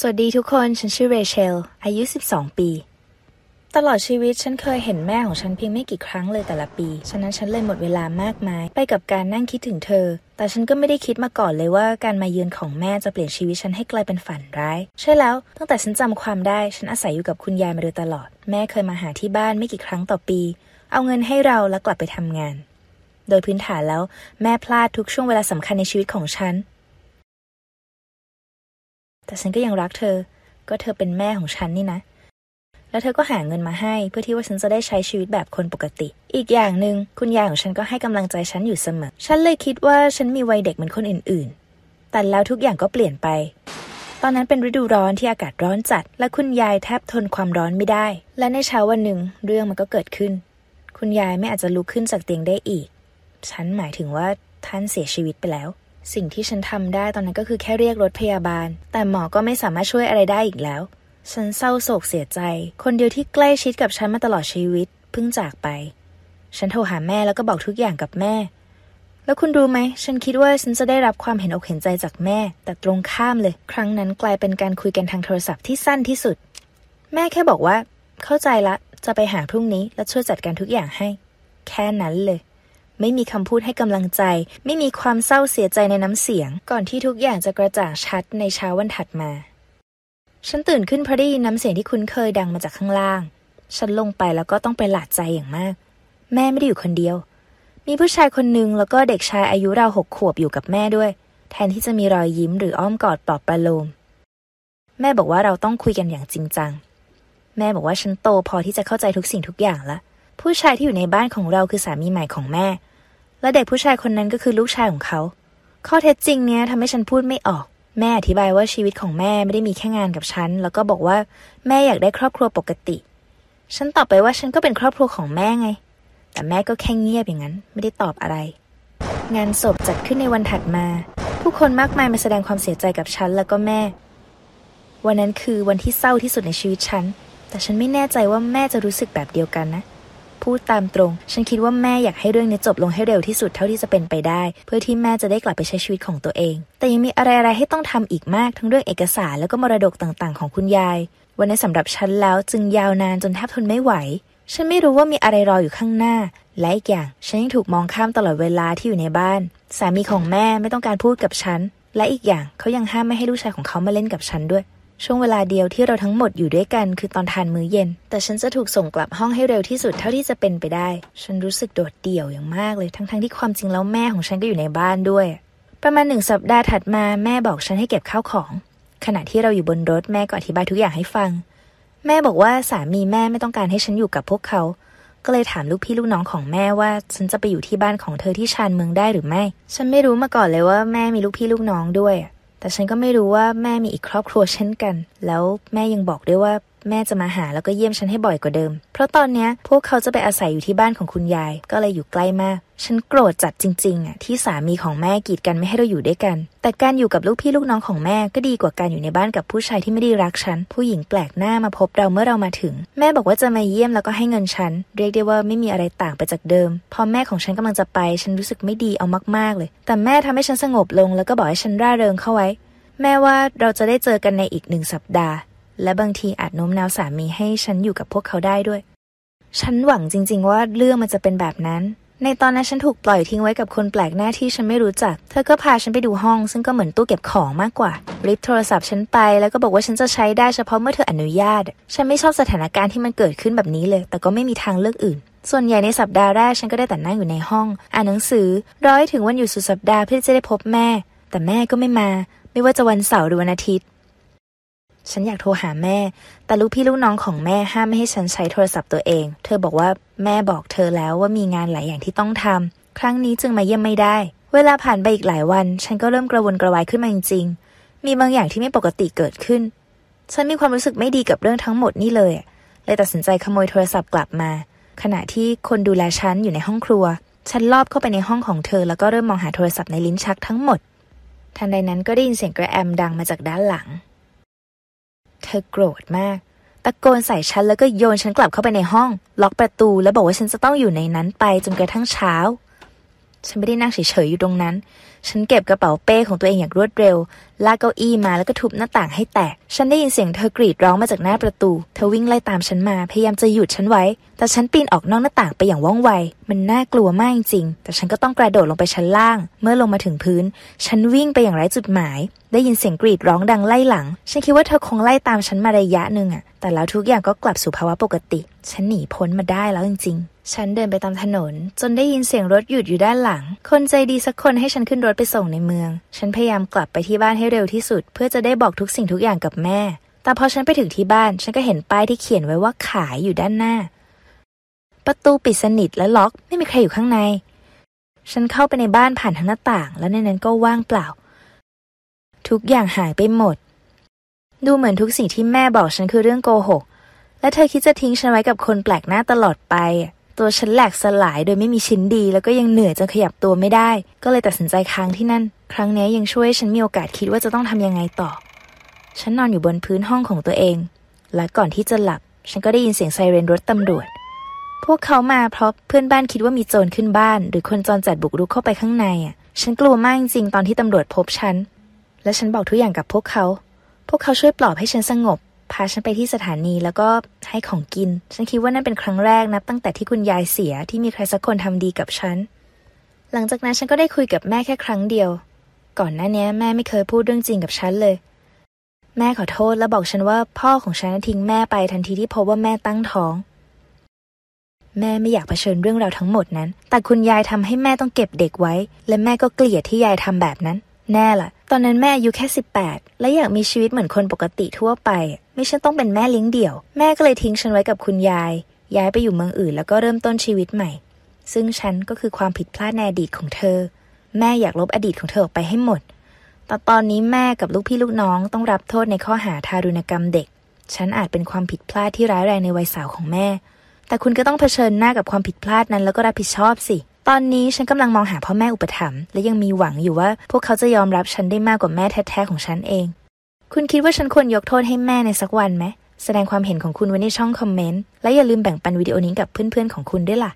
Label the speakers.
Speaker 1: สวัสดีทุกคน ฉันชื่อเรเชล อายุ 12 ปี ตลอดชีวิตฉันเคยเห็นแม่ของฉันเพียงไม่กี่ครั้งเลยแต่ละปี ฉะนั้นฉันเลยหมดเวลามากมาย ไปกับการนั่งคิดถึงเธอ แต่ฉันก็ไม่ได้คิดมาก่อนเลยว่าการมาเยือนของแม่จะเปลี่ยนชีวิตฉันให้กลายเป็นฝันร้าย ใช่แล้ว ตั้งแต่ฉันจำความได้ ฉันอาศัยอยู่กับคุณยายมาโดยตลอด แม่เคยมาหาที่บ้านไม่กี่ครั้งต่อปี เอาเงินให้เราแล้วกลับไปทำงาน โดยพื้นฐานแล้ว แม่พลาดทุกช่วงเวลาสำคัญในชีวิตของฉัน แต่ฉันก็ยังรักเธอ ก็เธอเป็นแม่ของฉันนี่นะ แล้วเธอก็หาเงินมาให้ เพื่อที่ว่าฉันจะได้ใช้ชีวิตแบบคนปกติ อีกอย่างหนึ่งคุณยายของฉันก็ให้กำลังใจฉันอยู่เสมอ ฉันเลยคิดว่าฉันมีวัยเด็กเหมือนคนอื่นๆ แต่แล้วทุกอย่างก็เปลี่ยนไป ตอนนั้นเป็นฤดูร้อนที่อากาศร้อนจัด และคุณยายแทบทนความร้อนไม่ได้ และในเช้าวันหนึ่งเรื่องมันก็เกิดขึ้น คุณยายไม่อาจจะลุกขึ้นจากเตียงได้อีก ฉันหมายถึงว่าท่านเสียชีวิตไปแล้ว สิ่งที่ฉันทำได้ตอนนั้นก็คือแค่เรียกรถพยาบาล แต่หมอก็ไม่สามารถช่วยอะไรได้อีกแล้ว ฉันเศร้าโศกเสียใจ คนเดียวที่ใกล้ชิดกับฉันมาตลอดชีวิตเพิ่งจากไป ฉันโทรหาแม่แล้วก็บอกทุกอย่างกับแม่ แล้วคุณรู้ไหม ฉันคิดว่าฉันจะได้รับความเห็นอกเห็นใจจากแม่ แต่ตรงข้ามเลย ครั้งนั้นกลายเป็นการคุยกันทางโทรศัพท์ที่สั้นที่สุด แม่แค่บอกว่า เข้าใจละ จะไปหาพรุ่งนี้แล้วช่วยจัดการทุกอย่างให้ แค่นั้นเลย ไม่มีคำพูดให้กำลังใจ ไม่มีความเศร้าเสียใจในน้ำเสียง ก่อนที่ทุกอย่างจะกระจ่างชัดในเช้าวันถัดมา ฉันตื่นขึ้นเพราะได้ยินน้ำเสียงที่คุ้นเคยดังมาจากข้างล่าง ฉันลงไปแล้วก็ต้องไปหลาดใจอย่างมาก แม่ไม่ได้อยู่คนเดียว มีผู้ชายคนหนึ่งแล้วก็เด็กชายอายุราวหกขวบอยู่กับแม่ด้วย แทนที่จะมีรอยยิ้มหรืออ้อมกอดปลอบประโลม แม่บอกว่าเราต้องคุยกันอย่างจริงจัง แม่บอกว่าฉันโตพอที่จะเข้าใจทุกสิ่งทุกอย่างและ ผู้ชายที่อยู่ในบ้านของเราคือสามีใหม่ของแม่ และเด็กผู้ชายคนนั้นก็คือลูกชายของเขา ข้อเท็จจริงเนี้ยทำให้ฉันพูดไม่ออก แม่อธิบายว่าชีวิตของแม่ไม่ได้มีแค่งานกับฉัน แล้วก็บอกว่าแม่อยากได้ครอบครัวปกติ ฉันตอบไปว่าฉันก็เป็นครอบครัวของแม่ไง แต่แม่ก็แค่เงียบอย่างนั้น ไม่ได้ตอบอะไร งานศพจัดขึ้นในวันถัดมา ผู้คนมากมายมาแสดงความเสียใจกับฉันแล้วก็แม่ วันนั้นคือวันที่เศร้าที่สุดในชีวิตฉัน แต่ฉันไม่แน่ใจว่าแม่จะรู้สึกแบบเดียวกันนะ พูดตามตรง ฉันคิดว่าแม่อยากให้เรื่องนี้จบลงให้เร็วที่สุดเท่าที่จะเป็นไปได้ เพื่อที่แม่จะได้กลับไปใช้ชีวิตของตัวเอง แต่ยังมีอะไรๆให้ต้องทำอีกมากทั้งเรื่องเอกสารแล้วก็มรดกต่างๆ ของคุณยาย วันนี้นสำหรับฉันแล้วจึงยาวนานจนแทบทนไม่ไหว ฉันไม่รู้ว่ามีอะไรรออยู่ข้างหน้า และอีกอย่างฉันยังถูกมองข้ามตลอดเวลาที่อยู่ในบ้าน สามีของแม่ไม่ต้องการพูดกับฉันและอีกอย่างเขายังห้ามไม่ให้ลูกชายของเขามาเล่นกับฉันด้วย ช่วงเวลาเดียวที่เราทั้งหมดอยู่ด้วยกันคือตอนทานมื้อเย็น แต่ฉันจะถูกส่งกลับห้องให้เร็วที่สุดเท่าที่จะเป็นไปได้ ฉันรู้สึกโดดเดี่ยวอย่างมากเลย ทั้งๆทที่ความจริงแล้วแม่ของฉันก็อยู่ในบ้านด้วย ประมาณหนึ่งสัปดาห์ถัดมาแม่บอกฉันให้เก็บข้าวของ ขณะที่เราอยู่บนรถแม่ก็อธิบายทุกอย่างให้ฟัง แม่บอกว่าสามีแม่ไม่ต้องการให้ฉันอยู่กับพวกเขา ก็เลยถามลูกพี่ลูกน้องของแม่ว่า ฉันจะไปอยู่ที่บ้านของเธอที่ชานเมืองได้หรือไม่ ฉันไม่รู้มาก่อนเลยว่าแม่มีลูกพี่ลูกน้องด้วย แต่ฉันก็ไม่รู้ว่าแม่มีอีกครอบครัวเช่นกัน แล้วแม่ยังบอกด้วยว่า แม่จะมาหาแล้วก็เยี่ยมฉันให้บ่อยกว่าเดิม เพราะตอนเนี้ยพวกเขาจะไปอาศัยอยู่ที่บ้านของคุณยาย ก็เลยอยู่ใกล้มาก ฉันโกรธจัดจริงๆอะที่สามีของแม่กีดกันไม่ให้เราอยู่ด้วยกัน แต่การอยู่กับลูกพี่ลูกน้องของแม่ก็ดีกว่าการอยู่ในบ้านกับผู้ชายที่ไม่ได้รักฉัน ผู้หญิงแปลกหน้ามาพบเราเมื่อเรามาถึง แม่บอกว่าจะมาเยี่ยมแล้วก็ให้เงินฉัน เรียกได้ว่าไม่มีอะไรต่างไปจากเดิม พอแม่ของฉันกำลังจะไป ฉันรู้สึกไม่ดีเอามากๆเลย แต่แม่ทำให้ฉันสงบลงแล้วก็บอกให้ฉันร่าเริงเข้าไว้ แม่ว่าเราจะได้เจอกันในอีกหนึ่งสัปดาห์ และบางทีอาจโน้มน้าวสามีให้ฉันอยู่กับพวกเขาได้ด้วย ฉันหวังจริง ๆ ว่าเรื่องมันจะเป็นแบบนั้น ในตอนนั้นฉันถูกปล่อยทิ้งไว้กับคนแปลกหน้าที่ฉันไม่รู้จัก เธอก็พาฉันไปดูห้อง ซึ่งก็เหมือนตู้เก็บของมากกว่าริบโทรศัพท์ฉันไปแล้วก็บอกว่าฉันจะใช้ได้เฉพาะเมื่อเธออนุญาต ฉันไม่ชอบสถานการณ์ที่มันเกิดขึ้นแบบนี้เลย แต่ก็ไม่มีทางเลือกอื่นส่วนใหญ่ในสัปดาห์แรกฉันก็ได้แต่นั่งอยู่ในห้อง อ่านหนังสือรอให้ถึงวันหยุดสุดสัปดาห์เพื่อจะได้พบแม่ แต่แม่ก็ไม่มา ไม่ว่าจะวันเสาร์หรือวันอาทิตย์ ฉันอยากโทรหาแม่ แต่ลูกพี่ลูกน้องของแม่ห้ามไม่ให้ฉันใช้โทรศัพท์ตัวเอง เธอบอกว่าแม่บอกเธอแล้วว่ามีงานหลายอย่างที่ต้องทำ ครั้งนี้จึงมาเยี่ยมไม่ได้ เวลาผ่านไปอีกหลายวัน ฉันก็เริ่มกระวนกระวายขึ้นมาจริงๆ มีบางอย่างที่ไม่ปกติเกิดขึ้น ฉันมีความรู้สึกไม่ดีกับเรื่องทั้งหมดนี่เลย เลยตัดสินใจขโมยโทรศัพท์กลับมา ขณะที่คนดูแลฉันอยู่ในห้องครัว ฉันลอบเข้าไปในห้องของเธอ แล้วก็เริ่มมองหาโทรศัพท์ในลิ้นชักทั้งหมด ทันใดนั้นก็ได้ยินเสียงกระแอมดังมาจากด้านหลัง เธอโกรธมาก ตะโกนใส่ฉันแล้วก็โยนฉันกลับเข้าไปในห้อง ล็อกประตูแล้วบอกว่าฉันจะต้องอยู่ในนั้นไปจนกระทั่งเช้า ฉันไม่ได้นั่งเฉยๆอยู่ตรงนั้น ฉันเก็บกระเป๋าเป้ของตัวเองอย่างรวดเร็ว ลากเก้าอี้มาแล้วก็ทุบหน้าต่างให้แตก ฉันได้ยินเสียงเธอกรีดร้องมาจากหน้าประตู เธอวิ่งไล่ตามฉันมา พยายามจะหยุดฉันไว้ แต่ฉันปีนออกนอกหน้าต่างไปอย่างว่องไว มันน่ากลัวมากจริงๆแต่ฉันก็ต้องกระโดดลงไปชั้นล่าง เมื่อลงมาถึงพื้น ฉันวิ่งไปอย่างไร้จุดหมาย ได้ยินเสียงกรีดร้องดังไล่หลัง ฉันคิดว่าเธอคงไล่ตามฉันมาระยะหนึ่งอะแต่แล้วทุกอย่างก็กลับสู่ภาวะปกติ ฉันหนีพ้นมาได้แล้วจริงๆ ฉันเดินไปตามถนน จนได้ยินเสียงรถหยุดอยู่ด้านหลัง คนใจดีสักคนให้ฉันขึ้นรถไปส่งในเมือง ฉันพยายามกลับไปที่บ้านให้เร็วที่สุด เพื่อจะได้บอกทุกสิ่งทุกอย่างกับแม่ แต่พอฉันไปถึงที่บ้าน ฉันก็เห็นป้ายที่เขียนไว้ว่าขายอยู่ด้านหน้า ประตูปิดสนิทและล็อกไม่มีใครอยู่ข้างใน ฉันเข้าไปในบ้านผ่านทางหน้าต่าง แล้วในนั้นก็ว่างเปล่า ทุกอย่างหายไปหมด ดูเหมือนทุกสิ่งที่แม่บอกฉันคือเรื่องโกหก และเธอคิดจะทิ้งฉันไว้กับคนแปลกหน้าตลอดไป ตัวฉันแหลกสลายโดยไม่มีชิ้นดี แล้วก็ยังเหนื่อยจนขยับตัวไม่ได้ ก็เลยตัดสินใจค้างที่นั่น ครั้งนี้ยังช่วยฉันมีโอกาสคิดว่าจะต้องทำยังไงต่อ ฉันนอนอยู่บนพื้นห้องของตัวเอง และก่อนที่จะหลับ ฉันก็ได้ยินเสียงไซเรนรถตำรวจ พวกเขามาเพราะเพื่อนบ้านคิดว่ามีโจรขึ้นบ้าน หรือคนจรจัดบุกรุกเข้าไปข้างในอะ ฉันกลัวมากจริงๆตอนที่ตำรวจพบฉัน และฉันบอกทุกอย่างกับพวกเขา พวกเขาช่วยปลอบให้ฉันสงบ พาฉันไปที่สถานีแล้วก็ให้ของกิน ฉันคิดว่านั่นเป็นครั้งแรกนับตั้งแต่ที่คุณยายเสียที่มีใครสักคนทำดีกับฉัน หลังจากนั้นฉันก็ได้คุยกับแม่แค่ครั้งเดียว ก่อนหน้านี้แม่ไม่เคยพูดเรื่องจริงกับฉันเลย แม่ขอโทษและบอกฉันว่าพ่อของฉันทิ้งแม่ไปทันทีที่พบว่าแม่ตั้งท้อง แม่ไม่อยากเผชิญเรื่องราวทั้งหมดนั้น แต่คุณยายทำให้แม่ต้องเก็บเด็กไว้ และแม่ก็เกลียดที่ยายทำแบบนั้น แน่ล่ะ ตอนนั้นแม่อายุแค่ 18 และอยากมีชีวิตเหมือนคนปกติทั่วไป ไม่ใช่ต้องเป็นแม่เลี้ยงเดี่ยว แม่ก็เลยทิ้งฉันไว้กับคุณยาย ย้ายไปอยู่เมืองอื่นแล้วก็เริ่มต้นชีวิตใหม่ ซึ่งฉันก็คือความผิดพลาดในอดีตของเธอ แม่อยากลบอดีตของเธอออกไปให้หมด แต่ตอนนี้แม่กับลูกพี่ลูกน้องต้องรับโทษในข้อหาทารุณกรรมเด็ก ฉันอาจเป็นความผิดพลาดที่ร้ายแรงในวัยสาวของแม่ แต่คุณก็ต้องเผชิญหน้ากับความผิดพลาดนั้นแล้วก็รับผิดชอบสิ ตอนนี้ฉันกำลังมองหาพ่อแม่อุปถัมภ์และยังมีหวังอยู่ว่า พวกเขาจะยอมรับฉันได้มากกว่าแม่แท้ๆของฉันเอง คุณคิดว่าฉันควรยกโทษให้แม่ในสักวันไหมแสดงความเห็นของคุณไว้ในช่องคอมเมนต์และอย่าลืมแบ่งปันวิดีโอนี้กับเพื่อนๆของคุณด้วยล่ะ